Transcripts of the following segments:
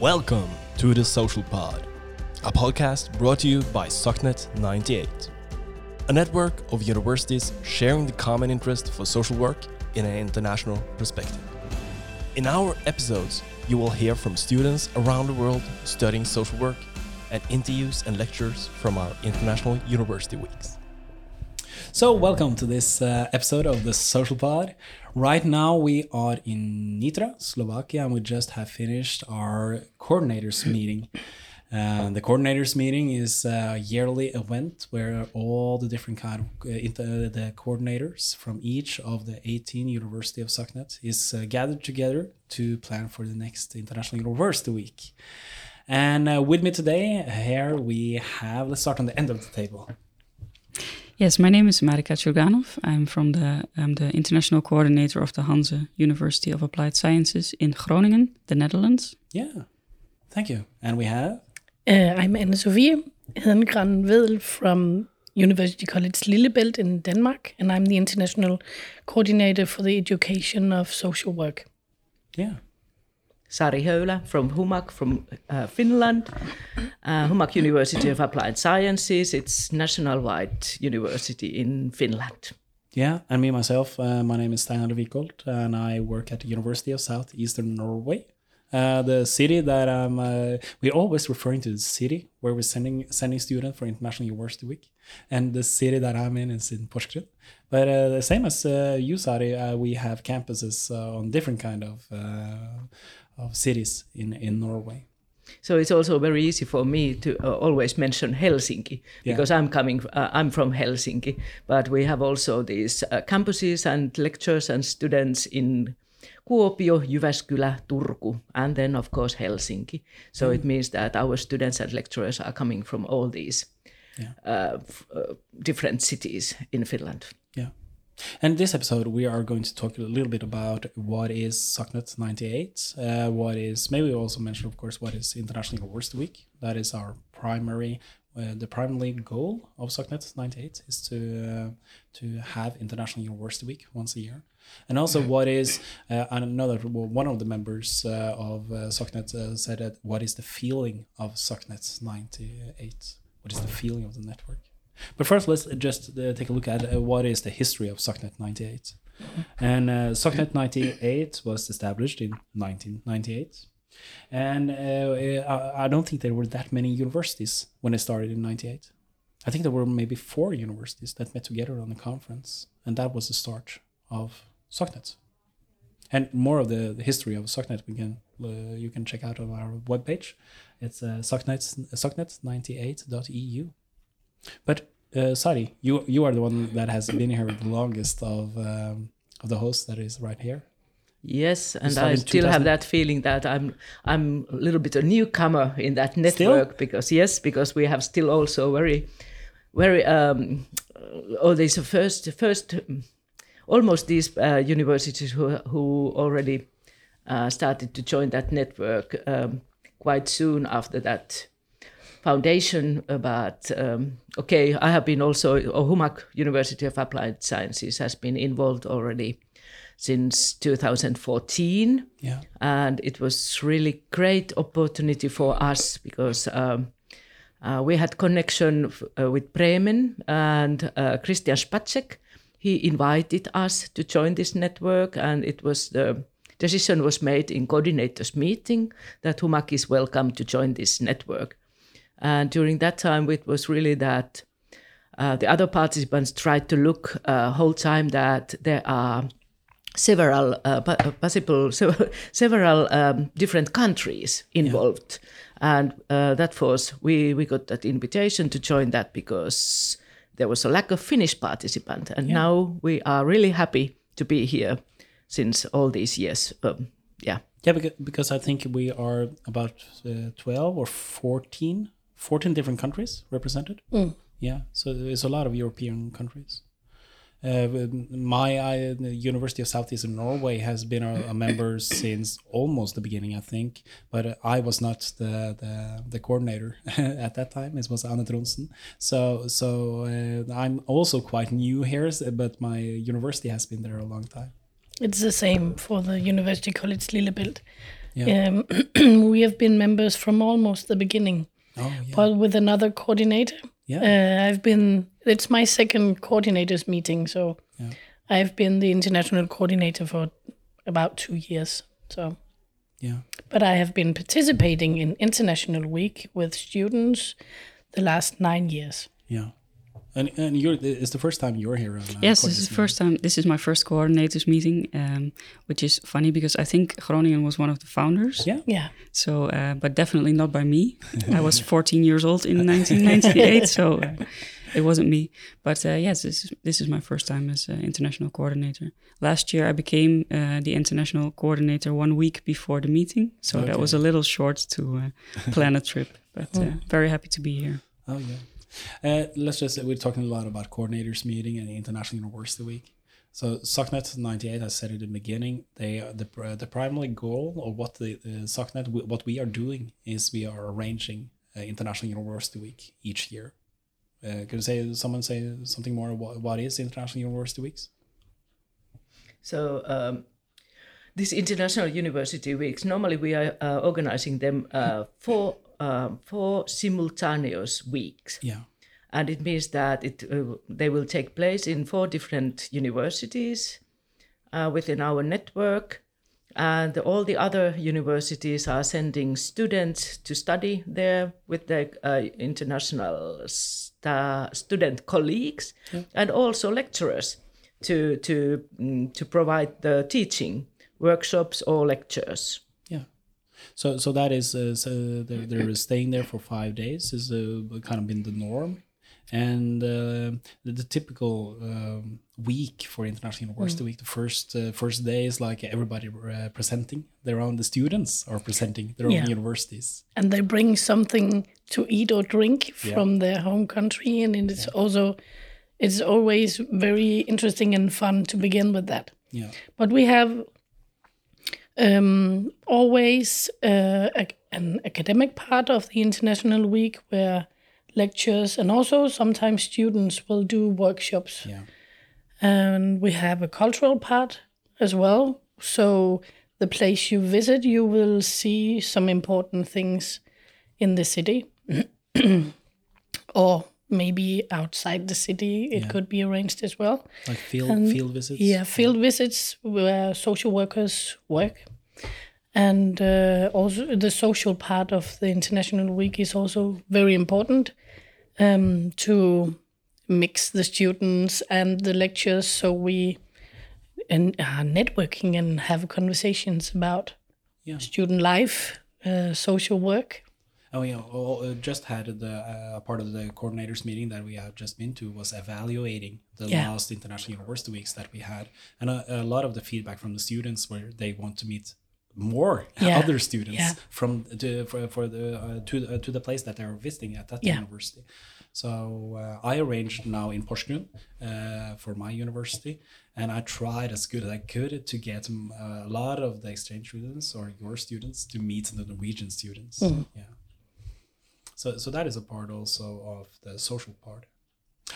Welcome to the Social Pod, a podcast brought to you by SOCNET 98, a network of universities sharing the common interest for social work in an international perspective. In our episodes, you will hear from students around the world studying social work and interviews and lectures from our International University Weeks. So, welcome to this uh, episode of the Social Pod. Right now, we are in Nitra, Slovakia, and we just have finished our coordinators meeting. Uh, the coordinators meeting is a yearly event where all the different kind of uh, the coordinators from each of the 18 University of SOCNET is uh, gathered together to plan for the next International University Week. And uh, with me today, here we have, let's start on the end of the table. Yes, my name is Marika Curganov. I'm from the I'm the international coordinator of the Hanze University of Applied Sciences in Groningen, the Netherlands. Yeah, thank you. And we have. Uh, I'm Anne Sofie Hedengran Vedel from University College Lillebælt in Denmark, and I'm the international coordinator for the education of social work. Yeah. Sari Höylä from Humak from uh, Finland. Uh, Humak University of Applied Sciences, it's national-wide university in Finland. Yeah, and me myself, uh, my name is Steinar Vikholt, and I work at the University of Southeastern Norway. Uh, the city that I'm, uh, we're always referring to the city where we're sending sending students for International University Week, and the city that I'm in is in Porsgrunn. But uh, the same as uh, you, Sari, uh, we have campuses uh, on different kind of of cities in, in Norway. So it's also very easy for me to uh, always mention Helsinki because yeah. I'm coming. Uh, I'm from Helsinki, but we have also these uh, campuses and lectures and students in Kuopio, Jyväskylä, Turku, and then of course Helsinki. So mm. it means that our students and lecturers are coming from all these yeah. Uh, uh, different cities in Finland. Yeah. And this episode, we are going to talk a little bit about what is SOCNET 98, uh, what is, maybe also mention, of course, what is International Worst Week. That is our primary, uh, the primary goal of SOCNET 98 is to uh, to have International University Week once a year. And also, what is, uh, I know that well, one of the members uh, of uh, SOCNET uh, said that what is the feeling of SOCNET 98? What is the feeling of the network? But first, let's just uh, take a look at uh, what is the history of SOCNET 98. And uh, SOCNET 98 was established in 1998. And uh, I don't think there were that many universities when it started in 98. I think there were maybe four universities that met together on a conference. And that was the start of SOCNET. And more of the, the history of SOCNET we can, uh, you can check out on our webpage. It's uh, SOCNET, SOCNET98.eu. But uh, Sari, you you are the one that has been here the longest of um, of the hosts that is right here. Yes, and I still have that feeling that I'm I'm a little bit a newcomer in that network still? because yes, because we have still also very very um, oh there's a first first almost these uh, universities who who already uh, started to join that network um, quite soon after that foundation about um, okay i have been also Humak university of applied sciences has been involved already since 2014 yeah. And it was really great opportunity for us because um, uh, we had connection uh, with bremen and uh, christian spacek. He invited us to join this network and it was the decision was made in coordinators meeting that humak is welcome to join this network and during that time, it was really that uh, the other participants tried to look uh, whole time that there are several uh, uh possible several um, different countries involved, yeah. and uh, that was we we got that invitation to join that because there was a lack of Finnish participant, and yeah. now we are really happy to be here since all these years. Um, yeah. Yeah, because, because I think we are about uh, 12 or 14 14 different countries represented. Mm. Yeah, so there's a lot of European countries. Uh, my uh, the University of Southeastern Norway has been a, a, member since almost the beginning, I think. But I was not the the, the coordinator at that time. It was Anne Tronsen. So so uh, I'm also quite new here, but my university has been there a long time. It's the same for the University College Lillebælt. Yeah. Um, we have been members from almost the beginning, Oh, yeah. but with another coordinator. yeah. Uh, I've been. It's my second coordinators meeting, so Yeah. I've been the international coordinator for about two years. So, yeah. but I have been participating in International Week with students the last nine years. Yeah. And, and you're, it's the first time you're here. On, uh, Yes, this is the first time. This is my first coordinators meeting, um, which is funny because I think Groningen was one of the founders. Yeah. Yeah, So, uh, but definitely not by me. I was 14 years old in 1998, so uh, it wasn't me. But uh, yes, this is this is my first time as uh, international coordinator. Last year, I became uh, the international coordinator one week before the meeting, so that was a little short to uh, plan a trip. But uh, very happy to be here. Oh yeah. Uh, let's just we're talking a lot about coordinators meeting and the International University Week. So SOCNET 98, I said at the beginning, they the uh, the primary goal of what the uh, SOCNET what we are doing is we are arranging uh, International University Week each year. Uh, could say someone say something more? What, what is International University Weeks? So um, these international university weeks, normally we are uh, organizing them uh, for um four simultaneous weeks. Yeah. and it means that it uh, they will take place in four different universities uh, within our network and all the other universities are sending students to study there with their uh, international sta- student colleagues and also lecturers to to mm, to provide the teaching workshops or lectures Yeah. So so that is uh, so they're, they're staying there for five days is uh, kind of been the norm, and uh, the, the typical um, week for International University Week, the first uh, first day is like everybody uh, presenting their own. The students are presenting their Yeah. own universities. and they bring something to eat or drink Yeah. from their home country, and it's also it's always very interesting and fun to begin with that. Yeah. But we have um, always uh, a, an academic part of the International Week where lectures and also sometimes students will do workshops. Yeah. And we have a cultural part as well. So the place you visit, you will see some important things in the city. or maybe outside the city, it Yeah. could be arranged as well. Like field And- field visits. Yeah, field visits where social workers work. And uh, also the social part of the International Week is also very important um, to mix the students and the lectures so we and are networking and have conversations about Yeah. student life, uh, social work. Oh yeah, uh, just had the uh, part of the coordinators meeting that we have just been to was evaluating the Yeah. last international university weeks that we had, and a, a lot of the feedback from the students where they want to meet more Yeah. other students Yeah. from to, for, for the uh, to uh, to the place that they're visiting at that university. So uh, I arranged now in Porsgrunn uh, for my university, and I tried as good as I could to get um, a lot of the exchange students or your students to meet the Norwegian students. Yeah. So, so that is a part also of the social part.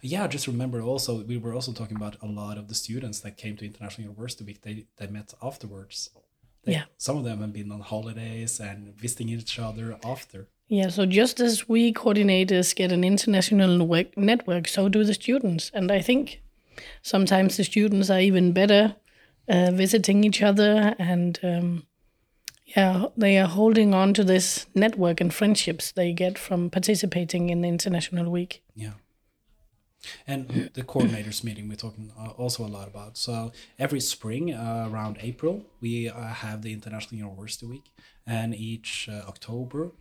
Yeah, just remember also we were also talking about a lot of the students that came to International University Week. They they met afterwards. They, Yeah. Some of them have been on holidays and visiting each other after. Yeah, so just as we coordinators get an international work network, so do the students. And I think sometimes the students are even better uh, visiting each other and um, yeah, they are holding on to this network and friendships they get from participating in the International Week. Yeah. And the coordinators meeting we're talking uh, also a lot about. So every spring uh, around April we uh, have the International University Week, and each uh, October,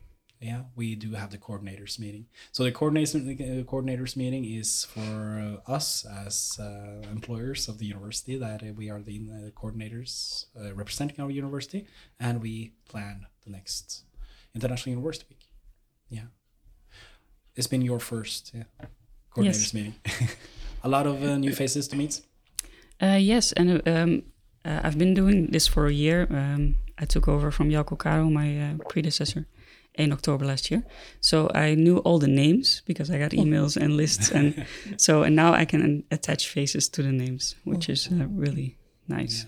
yeah, we do have the coordinators meeting. So the coordinators uh, coordinators meeting is for us as uh, employers of the university that uh, we are the uh, coordinators uh, representing our university, and we plan the next International University Week. Yeah, it's been your first yeah coordinators Yes. meeting. a lot of uh, new faces to meet. Uh, yes, and um, uh, I've been doing this for a year. Um, I took over from Jelko Caro, my uh, predecessor, in October last year. So I knew all the names because I got emails and lists, and so and now I can attach faces to the names, which is uh, really nice.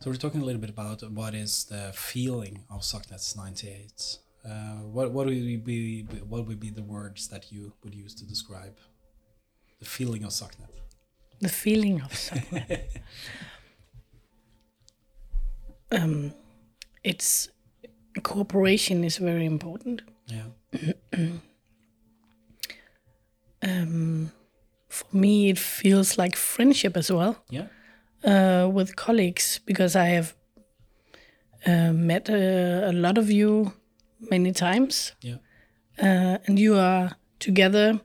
So we're talking a little bit about what is the feeling of SOCNET 98. Uh, what what would be what would be the words that you would use to describe the feeling of SOCNET? The feeling of SOCNET. um, it's cooperation is very important. Yeah. um, for me, it feels like friendship as well. Yeah. Uh, with colleagues because I have uh, met uh, a lot of you many times. Yeah. Uh, and you are together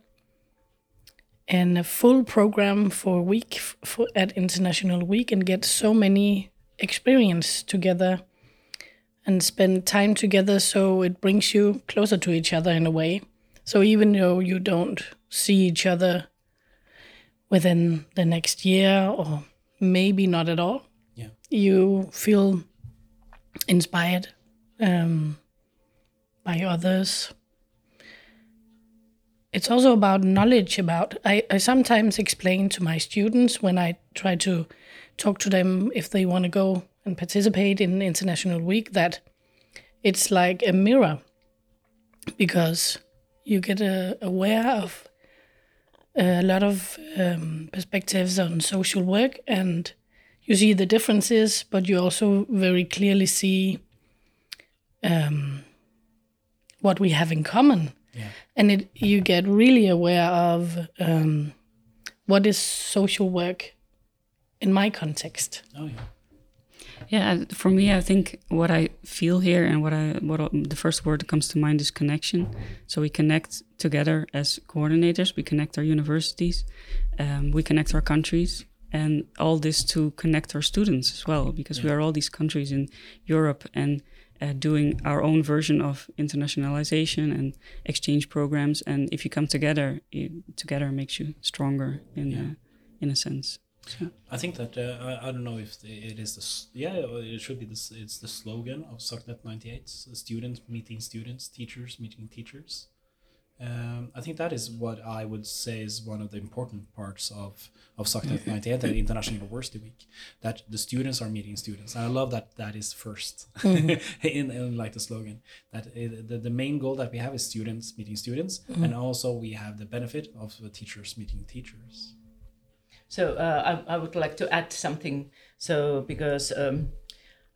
in a full program for a week for, at International Week and get so many experience together and spend time together so it brings you closer to each other in a way. So even though you don't see each other within the next year or maybe not at all, Yeah. you feel inspired um, by others. It's also about knowledge about I, I sometimes explain to my students when I try to talk to them if they want to go and participate in International Week that it's like a mirror because you get uh, aware of a lot of um, perspectives on social work and you see the differences, but you also very clearly see um, what we have in common. Yeah. And it, you get really aware of um, what is social work in my context. Oh yeah. Yeah, for me, I think what I feel here and what I what the first word that comes to mind is connection. So we connect together as coordinators. We connect our universities, um, we connect our countries, and all this to connect our students as well, because we are all these countries in Europe and uh, doing our own version of internationalization and exchange programs. And if you come together, it, together makes you stronger in Yeah. uh, in a sense. I think that uh, I, I don't know if it is the yeah it should be this it's the slogan of SOCNET 98 students meeting students teachers meeting teachers. Um, I think that is what I would say is one of the important parts of of SOCNET 98 the International University Week that the students are meeting students. And I love that that is first in, in like the slogan that it, the, the main goal that we have is students meeting students and also we have the benefit of the teachers meeting teachers So uh, I, I would like to add something. So because um,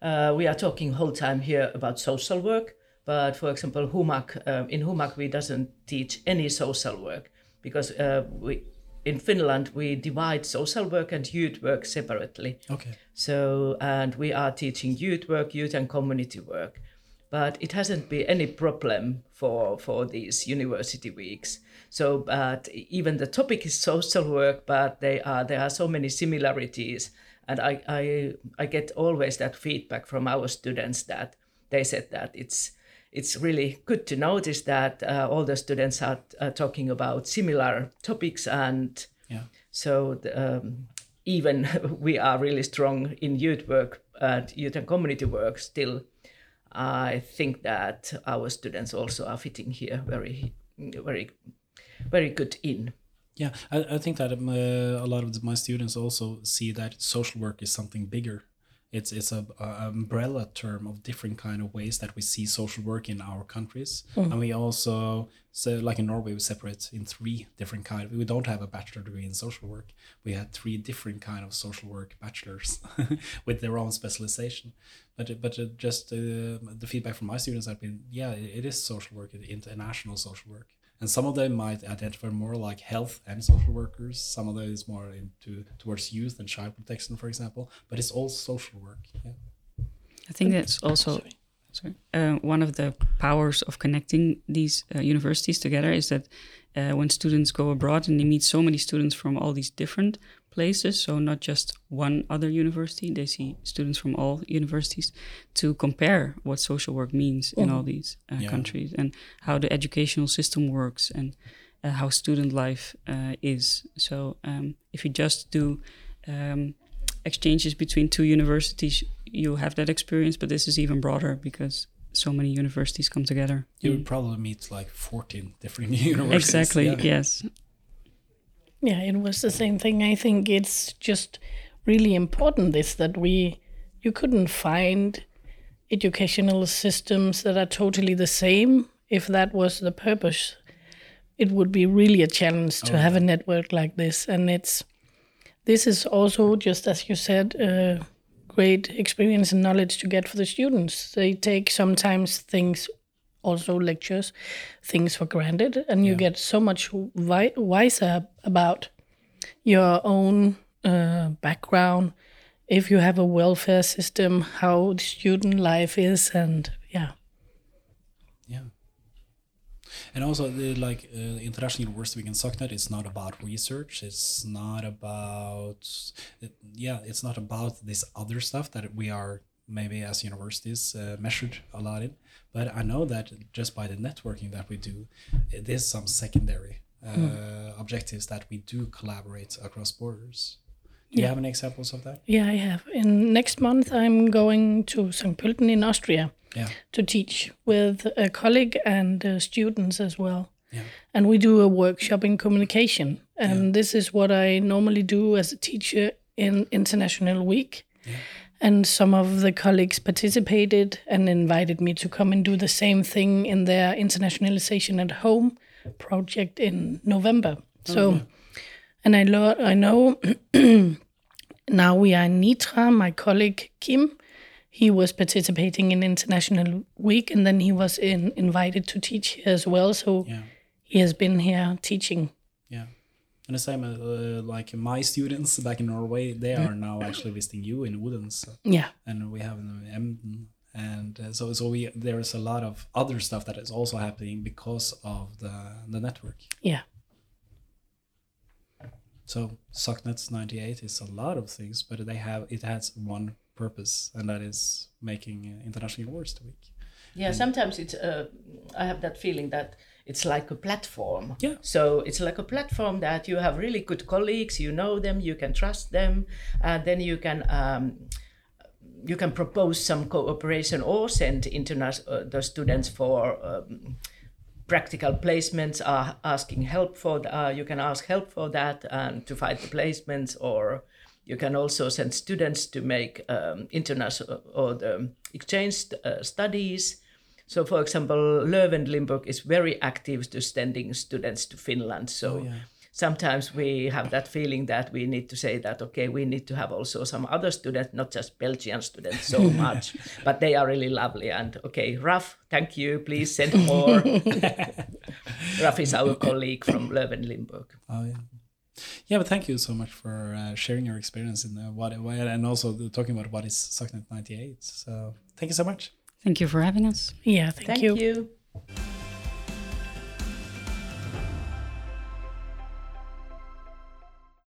uh, we are talking whole time here about social work, but for example, Humak um, in Humak we doesn't teach any social work because uh, we in Finland we divide social work and youth work separately. okay So, and we are teaching youth work, youth and community work, but it hasn't been any problem for for these university weeks. So, but even the topic is social work, but they are there are so many similarities, and I I I get always that feedback from our students that they said that it's it's really good to notice that uh, all the students are uh, talking about similar topics and yeah so the, um, even we are really strong in youth work and youth and community work still. I think that our students also are fitting here very, very, very good in. Yeah, I, I think that uh, a lot of my students also see that social work is something bigger. It's it's a, a umbrella term of different kind of ways that we see social work in our countries, and we also so like in Norway we separate in three different kind. We don't have a bachelor degree in social work. We had three different kind of social work bachelors with their own specialization. But but just uh, the feedback from my students have been yeah it, is social work, international social work and some of them might identify more like health and social workers. Some of them is more into towards youth and child protection for example. But it's all social work yeah. I think that's also sorry, uh, one of the powers of connecting these uh, universities together is that uh, when students go abroad and they meet so many students from all these different places, so not just one other university, they see students from all universities to compare what social work means in all these uh, Yeah. countries and how the educational system works and uh, how student life uh, is. So um, if you just do um, exchanges between two universities, you have that experience, but this is even broader because so many universities come together. you would probably meet like 14 different universities Exactly, yeah. yes. Yeah, it was the same thing. I think it's just really important this that we you couldn't find educational systems that are totally the same. If that was the purpose it would be really a challenge to have a network like this. And it's this is also just as you said a great experience and knowledge to get for the students. They take sometimes things also lectures things for granted and you get so much wi- wiser about your own uh, background if you have a welfare system how the student life is and yeah Yeah. And also, the, like uh, International University Week in SocNet, it's not about research. It's not about, it, yeah, it's not about this other stuff that we are maybe as universities uh, measured a lot in. But I know that just by the networking that we do, there's some secondary uh, objectives that we do collaborate across borders. Do you Yeah. have any examples of that? yeah i have in next month i'm going to st pölten in austria Yeah. to teach with a colleague and uh, students as well Yeah. and we do a workshop in communication and this is what i normally do as a teacher in international week and some of the colleagues participated and invited me to come and do the same thing in their internationalization at home project in november so mm-hmm. and i lo- i know now we are in nitra my colleague kim he was participating in international week and then he was in, invited to teach here as well so Yeah. he has been here teaching. And the same uh, like my students back in Norway, they are now actually visiting you in Odense, yeah. And we have in Emden, and uh, so so we there is a lot of other stuff that is also happening because of the the network. yeah. So SocNets ninety eight is a lot of things, but they have it has one purpose, and that is making International University Week. Yeah, sometimes it's. Uh, I have that feeling that it's like a platform. Yeah. So it's like a platform that you have really good colleagues, you know them, you can trust them, and then you can. Um, you can propose some cooperation or send interna- uh, the students for um, practical placements are asking help for uh, you can ask help for that and to find the placements or you can also send students to make um, international or the exchange uh, studies so for example leuven limburg is very active to sending students to finland so sometimes we have that feeling that we need to say that okay we need to have also some other students not just belgian students so much but they are really lovely and okay raf thank you please send more raf is our colleague from leuven limburg Oh yeah. Yeah, but thank you so much for uh, sharing your experience in uh, what, what and also the, talking about what is SocNet 98. So thank you so much. Thank you for having us. Yeah, thank, thank you. you.